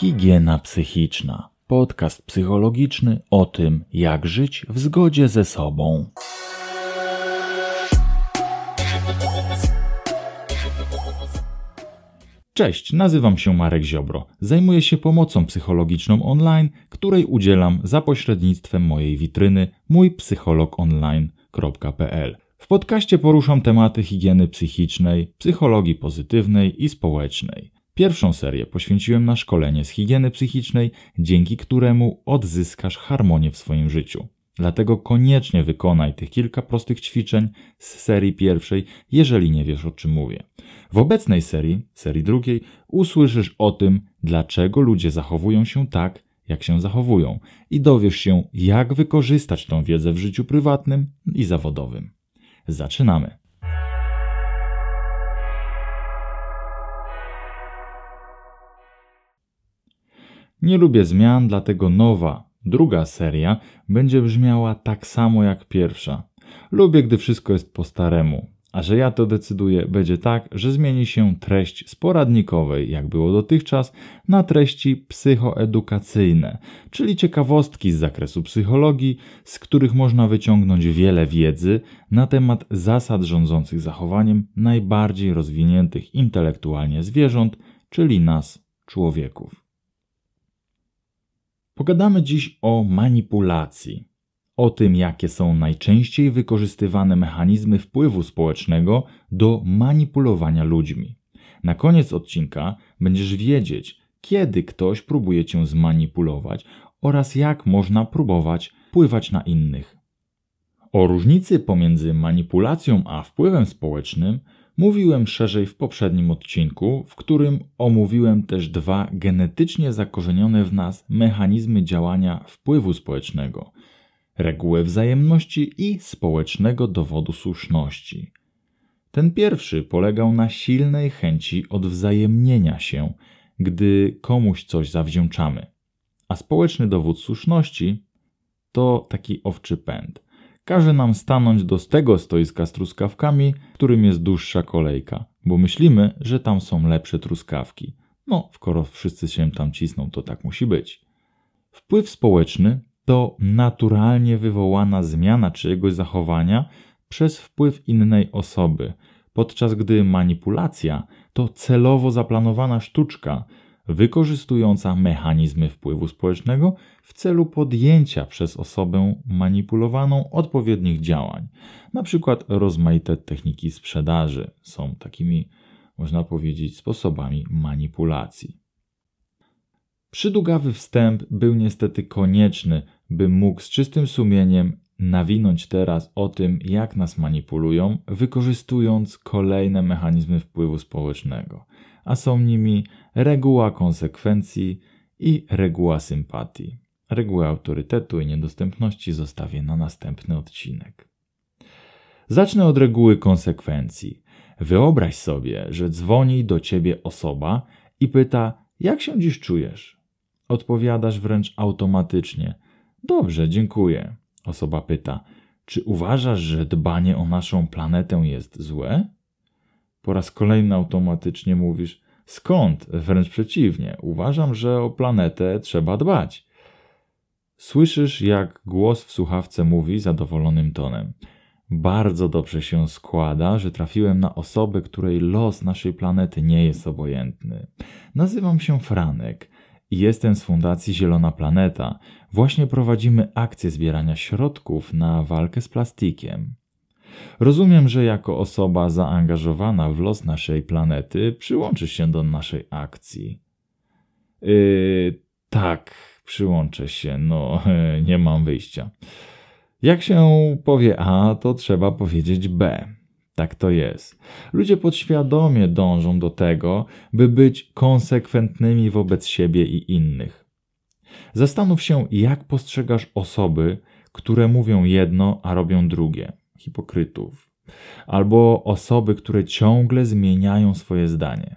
Higiena psychiczna. Podcast psychologiczny o tym, jak żyć w zgodzie ze sobą. Cześć, nazywam się Marek Ziobro. Zajmuję się pomocą psychologiczną online, której udzielam za pośrednictwem mojej witryny mójpsychologonline.pl. W podcaście poruszam tematy higieny psychicznej, psychologii pozytywnej i społecznej. Pierwszą serię poświęciłem na szkolenie z higieny psychicznej, dzięki któremu odzyskasz harmonię w swoim życiu. Dlatego koniecznie wykonaj tych kilka prostych ćwiczeń z serii pierwszej, jeżeli nie wiesz o czym mówię. W obecnej serii, serii drugiej, usłyszysz o tym, dlaczego ludzie zachowują się tak, jak się zachowują i dowiesz się, jak wykorzystać tą wiedzę w życiu prywatnym i zawodowym. Zaczynamy. Nie lubię zmian, dlatego nowa, druga seria będzie brzmiała tak samo jak pierwsza. Lubię, gdy wszystko jest po staremu. A że ja to decyduję, będzie tak, że zmieni się treść z poradnikowej, jak było dotychczas, na treści psychoedukacyjne, czyli ciekawostki z zakresu psychologii, z których można wyciągnąć wiele wiedzy na temat zasad rządzących zachowaniem najbardziej rozwiniętych intelektualnie zwierząt, czyli nas, człowieków. Pogadamy dziś o manipulacji, o tym, jakie są najczęściej wykorzystywane mechanizmy wpływu społecznego do manipulowania ludźmi. Na koniec odcinka będziesz wiedzieć, kiedy ktoś próbuje cię zmanipulować oraz jak można próbować wpływać na innych. O różnicy pomiędzy manipulacją a wpływem społecznym Mówiłem szerzej w poprzednim odcinku, w którym omówiłem też dwa genetycznie zakorzenione w nas mechanizmy działania wpływu społecznego: regułę wzajemności i społecznego dowodu słuszności. Ten pierwszy polegał na silnej chęci odwzajemnienia się, gdy komuś coś zawdzięczamy, a społeczny dowód słuszności to taki owczy pęd każe nam stanąć do tego stoiska z truskawkami, którym jest dłuższa kolejka, bo myślimy, że tam są lepsze truskawki. No, skoro wszyscy się tam cisną, to tak musi być. Wpływ społeczny to naturalnie wywołana zmiana czyjegoś zachowania przez wpływ innej osoby, podczas gdy manipulacja to celowo zaplanowana sztuczka, wykorzystująca mechanizmy wpływu społecznego w celu podjęcia przez osobę manipulowaną odpowiednich działań. Na przykład rozmaite techniki sprzedaży są takimi, można powiedzieć, sposobami manipulacji. Przydługawy wstęp był niestety konieczny, by mógł z czystym sumieniem nawinąć teraz o tym, jak nas manipulują, wykorzystując kolejne mechanizmy wpływu społecznego a są nimi reguła konsekwencji i reguła sympatii. Regułę autorytetu i niedostępności zostawię na następny odcinek. Zacznę od reguły konsekwencji. Wyobraź sobie, że dzwoni do ciebie osoba i pyta: Jak się dziś czujesz? Odpowiadasz wręcz automatycznie: Dobrze, dziękuję. Osoba pyta: Czy uważasz, że dbanie o naszą planetę jest złe? Po raz kolejny automatycznie mówisz: Skąd? Wręcz przeciwnie, uważam, że o planetę trzeba dbać. Słyszysz, jak głos w słuchawce mówi zadowolonym tonem. Bardzo dobrze się składa, że trafiłem na osobę, której los naszej planety nie jest obojętny. Nazywam się Franek i jestem z Fundacji Zielona Planeta. Właśnie prowadzimy akcję zbierania środków na walkę z plastikiem. Rozumiem, że jako osoba zaangażowana w los naszej planety przyłączysz się do naszej akcji. Yy, tak, przyłączę się, no nie mam wyjścia. Jak się powie A, to trzeba powiedzieć B. Tak to jest. Ludzie podświadomie dążą do tego, by być konsekwentnymi wobec siebie i innych. Zastanów się, jak postrzegasz osoby, które mówią jedno, a robią drugie hipokrytów, albo osoby, które ciągle zmieniają swoje zdanie.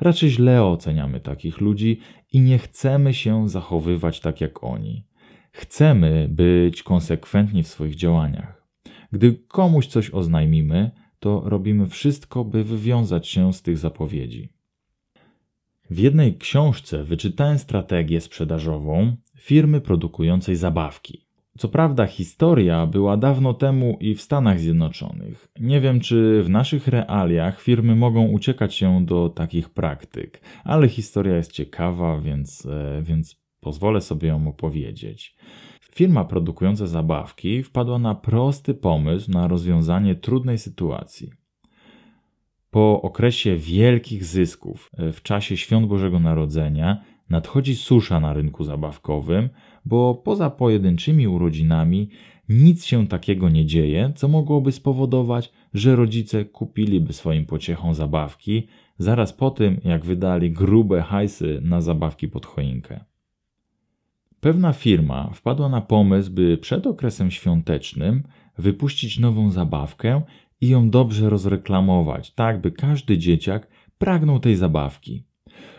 Raczej źle oceniamy takich ludzi i nie chcemy się zachowywać tak jak oni. Chcemy być konsekwentni w swoich działaniach. Gdy komuś coś oznajmimy, to robimy wszystko, by wywiązać się z tych zapowiedzi. W jednej książce wyczytałem strategię sprzedażową firmy produkującej zabawki. Co prawda, historia była dawno temu i w Stanach Zjednoczonych. Nie wiem, czy w naszych realiach firmy mogą uciekać się do takich praktyk, ale historia jest ciekawa, więc, e, więc pozwolę sobie ją opowiedzieć. Firma produkująca zabawki wpadła na prosty pomysł na rozwiązanie trudnej sytuacji. Po okresie wielkich zysków e, w czasie świąt Bożego Narodzenia nadchodzi susza na rynku zabawkowym, bo poza pojedynczymi urodzinami nic się takiego nie dzieje, co mogłoby spowodować, że rodzice kupiliby swoim pociechom zabawki zaraz po tym, jak wydali grube hajsy na zabawki pod choinkę. Pewna firma wpadła na pomysł, by przed okresem świątecznym wypuścić nową zabawkę i ją dobrze rozreklamować, tak by każdy dzieciak pragnął tej zabawki.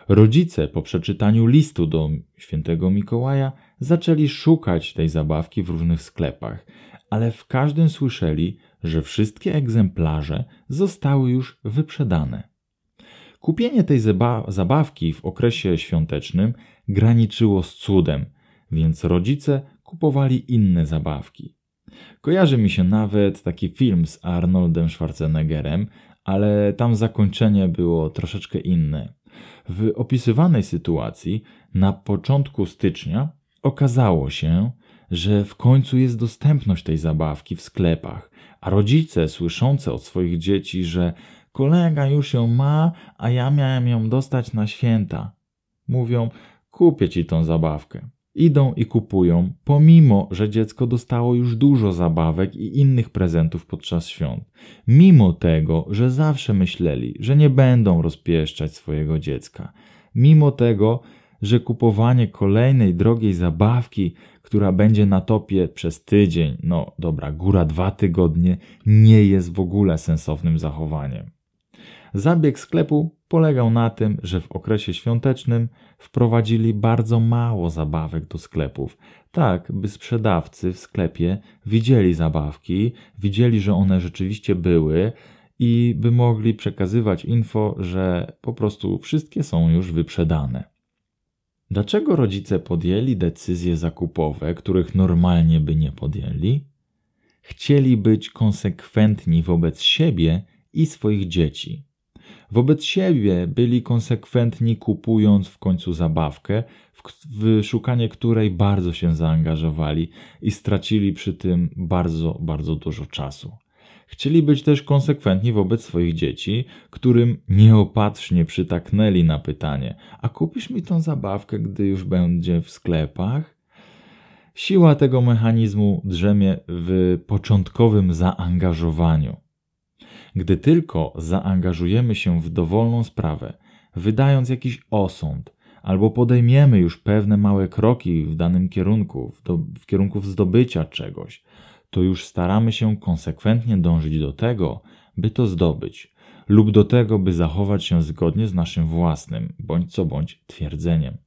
Rodzice po przeczytaniu listu do świętego Mikołaja zaczęli szukać tej zabawki w różnych sklepach, ale w każdym słyszeli, że wszystkie egzemplarze zostały już wyprzedane. Kupienie tej zabawki w okresie świątecznym graniczyło z cudem, więc rodzice kupowali inne zabawki. Kojarzy mi się nawet taki film z Arnoldem Schwarzeneggerem, ale tam zakończenie było troszeczkę inne. W opisywanej sytuacji na początku stycznia okazało się, że w końcu jest dostępność tej zabawki w sklepach, a rodzice słyszące od swoich dzieci, że kolega już ją ma, a ja miałem ją dostać na święta, mówią: Kupię ci tą zabawkę. Idą i kupują, pomimo że dziecko dostało już dużo zabawek i innych prezentów podczas świąt. Mimo tego, że zawsze myśleli, że nie będą rozpieszczać swojego dziecka. Mimo tego, że kupowanie kolejnej drogiej zabawki, która będzie na topie przez tydzień, no dobra, góra dwa tygodnie, nie jest w ogóle sensownym zachowaniem. Zabieg sklepu polegał na tym, że w okresie świątecznym wprowadzili bardzo mało zabawek do sklepów, tak by sprzedawcy w sklepie widzieli zabawki, widzieli, że one rzeczywiście były i by mogli przekazywać info, że po prostu wszystkie są już wyprzedane. Dlaczego rodzice podjęli decyzje zakupowe, których normalnie by nie podjęli? Chcieli być konsekwentni wobec siebie i swoich dzieci. Wobec siebie byli konsekwentni, kupując w końcu zabawkę, w szukanie której bardzo się zaangażowali i stracili przy tym bardzo, bardzo dużo czasu. Chcieli być też konsekwentni wobec swoich dzieci, którym nieopatrznie przytaknęli na pytanie: A kupisz mi tą zabawkę, gdy już będzie w sklepach? Siła tego mechanizmu drzemie w początkowym zaangażowaniu. Gdy tylko zaangażujemy się w dowolną sprawę, wydając jakiś osąd, albo podejmiemy już pewne małe kroki w danym kierunku, w, do, w kierunku zdobycia czegoś, to już staramy się konsekwentnie dążyć do tego, by to zdobyć, lub do tego, by zachować się zgodnie z naszym własnym, bądź co bądź twierdzeniem.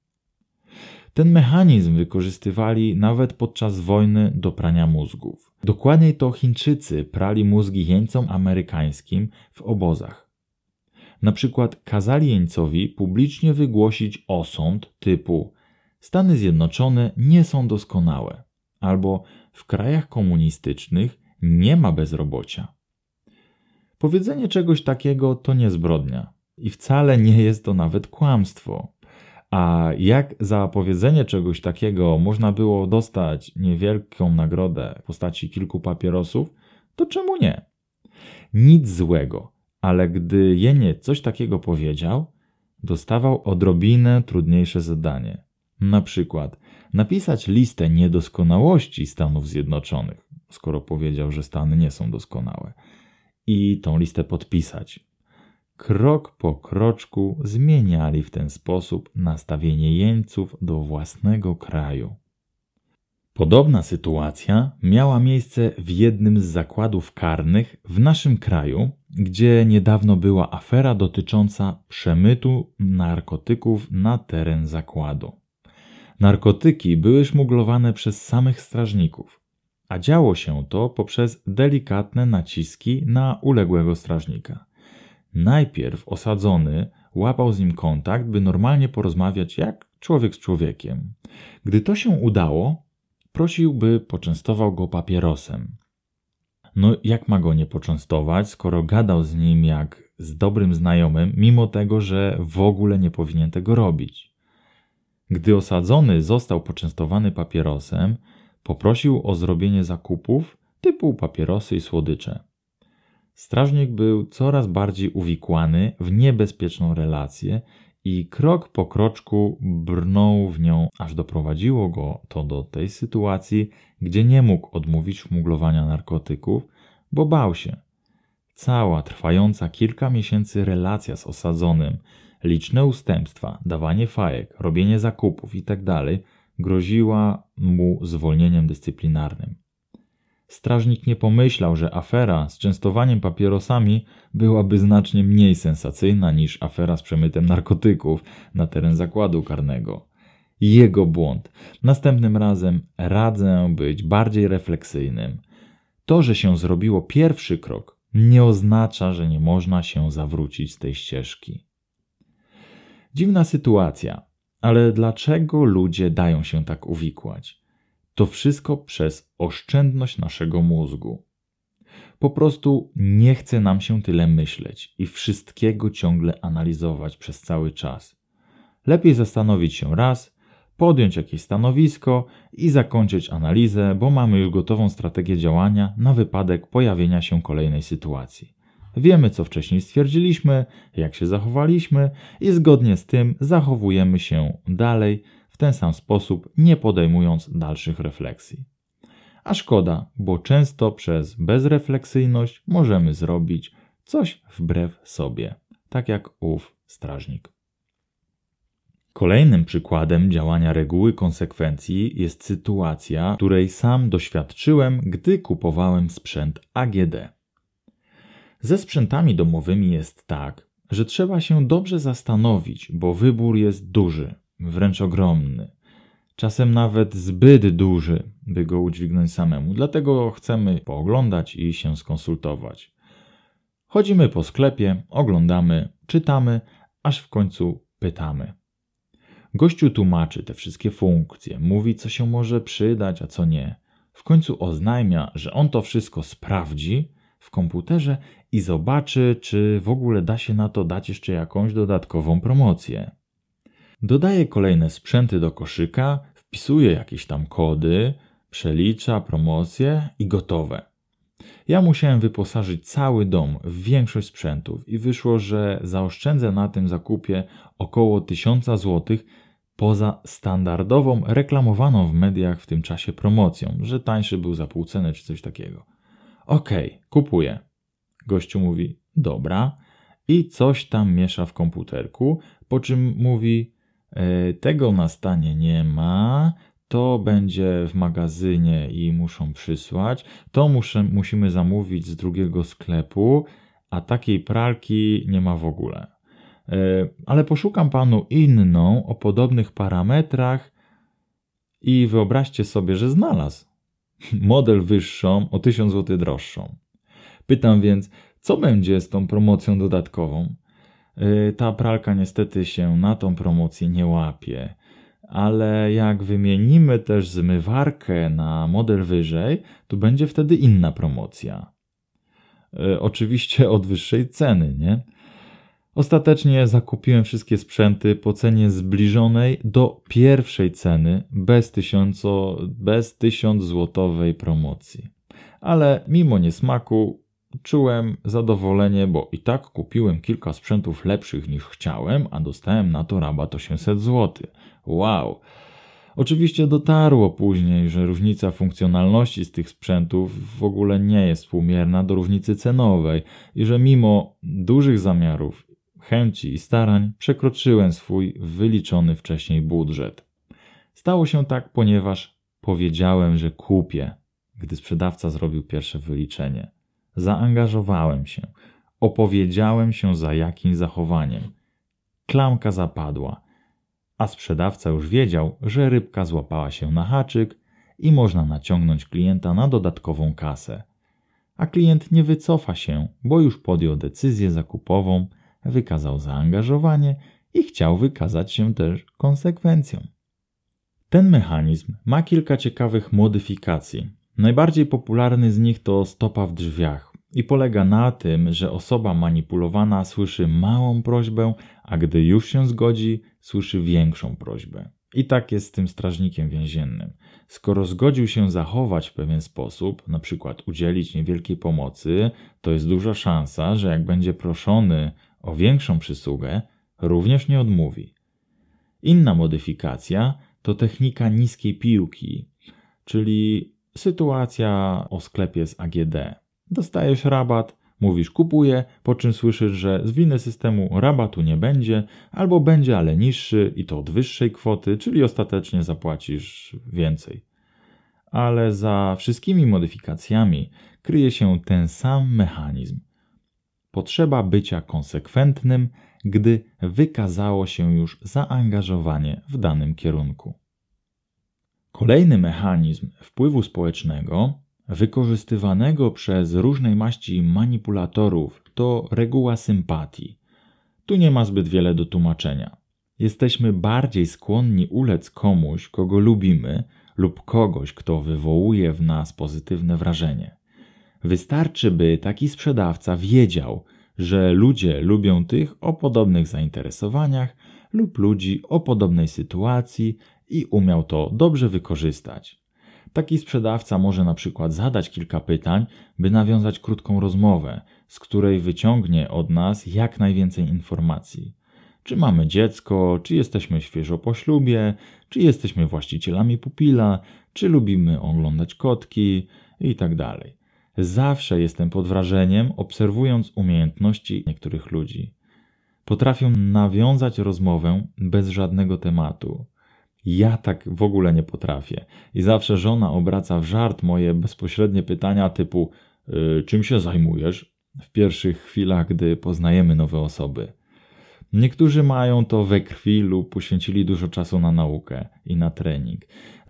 Ten mechanizm wykorzystywali nawet podczas wojny do prania mózgów. Dokładniej to Chińczycy prali mózgi jeńcom amerykańskim w obozach. Na przykład kazali jeńcowi publicznie wygłosić osąd typu Stany Zjednoczone nie są doskonałe albo w krajach komunistycznych nie ma bezrobocia. Powiedzenie czegoś takiego to nie zbrodnia i wcale nie jest to nawet kłamstwo. A jak za powiedzenie czegoś takiego można było dostać niewielką nagrodę w postaci kilku papierosów, to czemu nie? Nic złego, ale gdy jenie coś takiego powiedział, dostawał odrobinę trudniejsze zadanie. Na przykład napisać listę niedoskonałości Stanów Zjednoczonych, skoro powiedział, że Stany nie są doskonałe, i tą listę podpisać krok po kroczku zmieniali w ten sposób nastawienie jeńców do własnego kraju. Podobna sytuacja miała miejsce w jednym z zakładów karnych w naszym kraju, gdzie niedawno była afera dotycząca przemytu narkotyków na teren zakładu. Narkotyki były szmuglowane przez samych strażników, a działo się to poprzez delikatne naciski na uległego strażnika. Najpierw osadzony łapał z nim kontakt, by normalnie porozmawiać jak człowiek z człowiekiem. Gdy to się udało, prosił, by poczęstował go papierosem. No, jak ma go nie poczęstować, skoro gadał z nim jak z dobrym znajomym, mimo tego, że w ogóle nie powinien tego robić. Gdy osadzony został poczęstowany papierosem, poprosił o zrobienie zakupów typu papierosy i słodycze. Strażnik był coraz bardziej uwikłany w niebezpieczną relację i krok po kroczku brnął w nią, aż doprowadziło go to do tej sytuacji, gdzie nie mógł odmówić szmuglowania narkotyków, bo bał się. Cała trwająca kilka miesięcy relacja z osadzonym, liczne ustępstwa, dawanie fajek, robienie zakupów itd. Tak groziła mu zwolnieniem dyscyplinarnym. Strażnik nie pomyślał, że afera z częstowaniem papierosami byłaby znacznie mniej sensacyjna niż afera z przemytem narkotyków na teren zakładu karnego. Jego błąd. Następnym razem radzę być bardziej refleksyjnym. To, że się zrobiło pierwszy krok, nie oznacza, że nie można się zawrócić z tej ścieżki. Dziwna sytuacja, ale dlaczego ludzie dają się tak uwikłać? To wszystko przez oszczędność naszego mózgu. Po prostu nie chce nam się tyle myśleć i wszystkiego ciągle analizować przez cały czas. Lepiej zastanowić się raz, podjąć jakieś stanowisko i zakończyć analizę, bo mamy już gotową strategię działania na wypadek pojawienia się kolejnej sytuacji. Wiemy, co wcześniej stwierdziliśmy, jak się zachowaliśmy, i zgodnie z tym zachowujemy się dalej, w ten sam sposób, nie podejmując dalszych refleksji. A szkoda, bo często przez bezrefleksyjność możemy zrobić coś wbrew sobie, tak jak ów strażnik. Kolejnym przykładem działania reguły konsekwencji jest sytuacja, której sam doświadczyłem, gdy kupowałem sprzęt AGD. Ze sprzętami domowymi jest tak, że trzeba się dobrze zastanowić, bo wybór jest duży wręcz ogromny. Czasem nawet zbyt duży, by go udźwignąć samemu. Dlatego chcemy pooglądać i się skonsultować. Chodzimy po sklepie, oglądamy, czytamy, aż w końcu pytamy. Gościu tłumaczy te wszystkie funkcje, mówi, co się może przydać, a co nie. W końcu oznajmia, że on to wszystko sprawdzi w komputerze i zobaczy, czy w ogóle da się na to dać jeszcze jakąś dodatkową promocję. Dodaje kolejne sprzęty do koszyka, wpisuje jakieś tam kody, przelicza promocje i gotowe. Ja musiałem wyposażyć cały dom w większość sprzętów i wyszło, że zaoszczędzę na tym zakupie około 1000 zł poza standardową, reklamowaną w mediach w tym czasie promocją, że tańszy był za pół ceny czy coś takiego. Okej, okay, kupuję. Gościu mówi, dobra, i coś tam miesza w komputerku, po czym mówi, tego na stanie nie ma, to będzie w magazynie i muszą przysłać, to muszę, musimy zamówić z drugiego sklepu, a takiej pralki nie ma w ogóle. E, ale poszukam panu inną o podobnych parametrach i wyobraźcie sobie, że znalazł model wyższą o 1000 zł droższą. Pytam więc, co będzie z tą promocją dodatkową? Y, ta pralka niestety się na tą promocję nie łapie. Ale jak wymienimy też zmywarkę na model wyżej, to będzie wtedy inna promocja. Y, oczywiście od wyższej ceny, nie? Ostatecznie zakupiłem wszystkie sprzęty po cenie zbliżonej do pierwszej ceny bez, tysiąco, bez 1000 złotowej promocji. Ale mimo niesmaku Czułem zadowolenie, bo i tak kupiłem kilka sprzętów lepszych niż chciałem, a dostałem na to rabat 800 zł. Wow! Oczywiście dotarło później, że różnica funkcjonalności z tych sprzętów w ogóle nie jest współmierna do różnicy cenowej i że mimo dużych zamiarów, chęci i starań przekroczyłem swój wyliczony wcześniej budżet. Stało się tak, ponieważ powiedziałem, że kupię, gdy sprzedawca zrobił pierwsze wyliczenie. Zaangażowałem się, opowiedziałem się za jakimś zachowaniem. Klamka zapadła, a sprzedawca już wiedział, że rybka złapała się na haczyk i można naciągnąć klienta na dodatkową kasę. A klient nie wycofa się, bo już podjął decyzję zakupową, wykazał zaangażowanie i chciał wykazać się też konsekwencją. Ten mechanizm ma kilka ciekawych modyfikacji. Najbardziej popularny z nich to stopa w drzwiach i polega na tym, że osoba manipulowana słyszy małą prośbę, a gdy już się zgodzi, słyszy większą prośbę. I tak jest z tym strażnikiem więziennym. Skoro zgodził się zachować w pewien sposób, na przykład udzielić niewielkiej pomocy, to jest duża szansa, że jak będzie proszony o większą przysługę, również nie odmówi. Inna modyfikacja to technika niskiej piłki, czyli sytuacja o sklepie z AGD. Dostajesz rabat, mówisz kupuję, po czym słyszysz, że z winy systemu rabatu nie będzie, albo będzie, ale niższy i to od wyższej kwoty, czyli ostatecznie zapłacisz więcej. Ale za wszystkimi modyfikacjami kryje się ten sam mechanizm. Potrzeba bycia konsekwentnym, gdy wykazało się już zaangażowanie w danym kierunku. Kolejny mechanizm wpływu społecznego, wykorzystywanego przez różnej maści manipulatorów, to reguła sympatii. Tu nie ma zbyt wiele do tłumaczenia. Jesteśmy bardziej skłonni ulec komuś, kogo lubimy, lub kogoś, kto wywołuje w nas pozytywne wrażenie. Wystarczy, by taki sprzedawca wiedział, że ludzie lubią tych o podobnych zainteresowaniach lub ludzi o podobnej sytuacji i umiał to dobrze wykorzystać. Taki sprzedawca może na przykład zadać kilka pytań, by nawiązać krótką rozmowę, z której wyciągnie od nas jak najwięcej informacji. Czy mamy dziecko, czy jesteśmy świeżo po ślubie, czy jesteśmy właścicielami pupila, czy lubimy oglądać kotki itd. Tak Zawsze jestem pod wrażeniem, obserwując umiejętności niektórych ludzi. Potrafią nawiązać rozmowę bez żadnego tematu. Ja tak w ogóle nie potrafię. I zawsze żona obraca w żart moje bezpośrednie pytania typu: yy, czym się zajmujesz? W pierwszych chwilach, gdy poznajemy nowe osoby. Niektórzy mają to we krwi lub poświęcili dużo czasu na naukę i na trening.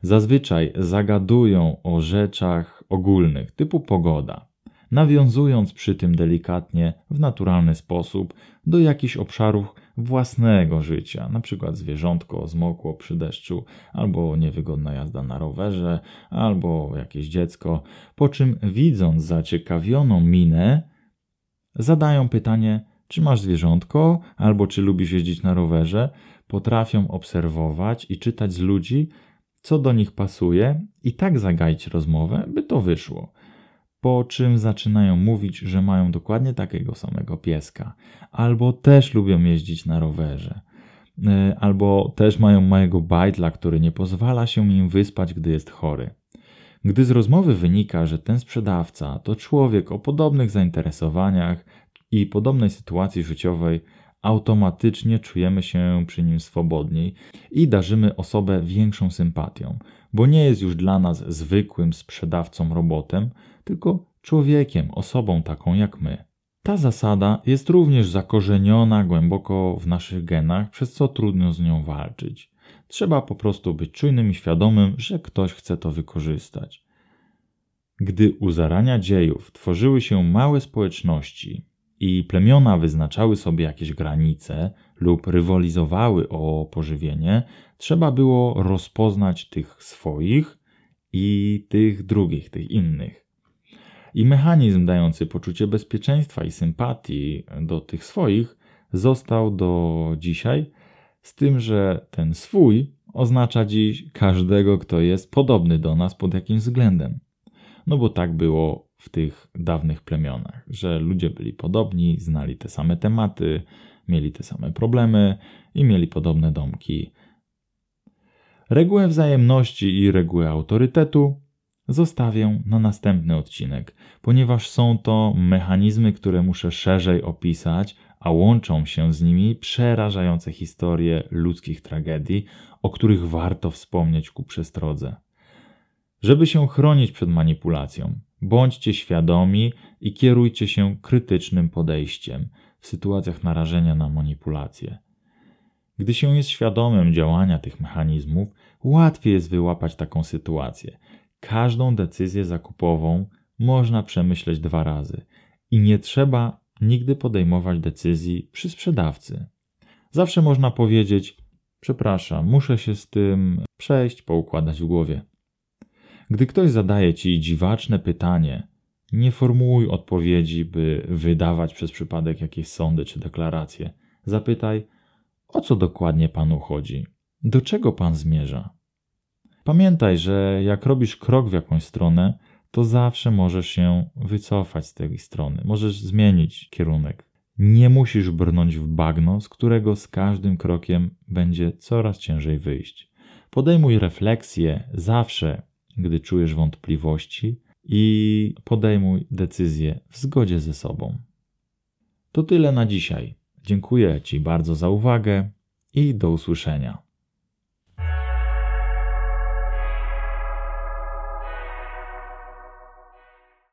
Zazwyczaj zagadują o rzeczach ogólnych, typu pogoda, nawiązując przy tym delikatnie, w naturalny sposób do jakichś obszarów własnego życia, na przykład zwierzątko zmokło przy deszczu, albo niewygodna jazda na rowerze, albo jakieś dziecko, po czym widząc zaciekawioną minę, zadają pytanie, czy masz zwierzątko, albo czy lubisz jeździć na rowerze, potrafią obserwować i czytać z ludzi, co do nich pasuje, i tak zagaić rozmowę, by to wyszło. Po czym zaczynają mówić, że mają dokładnie takiego samego pieska, albo też lubią jeździć na rowerze, e, albo też mają małego bajtla, który nie pozwala się im wyspać, gdy jest chory. Gdy z rozmowy wynika, że ten sprzedawca to człowiek o podobnych zainteresowaniach i podobnej sytuacji życiowej, automatycznie czujemy się przy nim swobodniej i darzymy osobę większą sympatią, bo nie jest już dla nas zwykłym sprzedawcą robotem, tylko człowiekiem, osobą taką jak my. Ta zasada jest również zakorzeniona głęboko w naszych genach, przez co trudno z nią walczyć. Trzeba po prostu być czujnym i świadomym, że ktoś chce to wykorzystać. Gdy u zarania dziejów tworzyły się małe społeczności, i plemiona wyznaczały sobie jakieś granice lub rywalizowały o pożywienie, trzeba było rozpoznać tych swoich i tych drugich, tych innych. I mechanizm dający poczucie bezpieczeństwa i sympatii do tych swoich został do dzisiaj, z tym, że ten swój oznacza dziś każdego, kto jest podobny do nas pod jakimś względem. No bo tak było w tych dawnych plemionach, że ludzie byli podobni, znali te same tematy, mieli te same problemy i mieli podobne domki. Regułę wzajemności i regułę autorytetu zostawię na następny odcinek, ponieważ są to mechanizmy, które muszę szerzej opisać, a łączą się z nimi przerażające historie ludzkich tragedii, o których warto wspomnieć ku przestrodze. Żeby się chronić przed manipulacją, bądźcie świadomi i kierujcie się krytycznym podejściem w sytuacjach narażenia na manipulację. Gdy się jest świadomym działania tych mechanizmów, łatwiej jest wyłapać taką sytuację. Każdą decyzję zakupową można przemyśleć dwa razy i nie trzeba nigdy podejmować decyzji przy sprzedawcy. Zawsze można powiedzieć: Przepraszam, muszę się z tym przejść, poukładać w głowie. Gdy ktoś zadaje ci dziwaczne pytanie, nie formułuj odpowiedzi, by wydawać przez przypadek jakieś sądy czy deklaracje. Zapytaj, o co dokładnie panu chodzi? Do czego pan zmierza? Pamiętaj, że jak robisz krok w jakąś stronę, to zawsze możesz się wycofać z tej strony, możesz zmienić kierunek. Nie musisz brnąć w bagno, z którego z każdym krokiem będzie coraz ciężej wyjść. Podejmuj refleksję zawsze, gdy czujesz wątpliwości i podejmuj decyzję w zgodzie ze sobą. To tyle na dzisiaj. Dziękuję Ci bardzo za uwagę i do usłyszenia.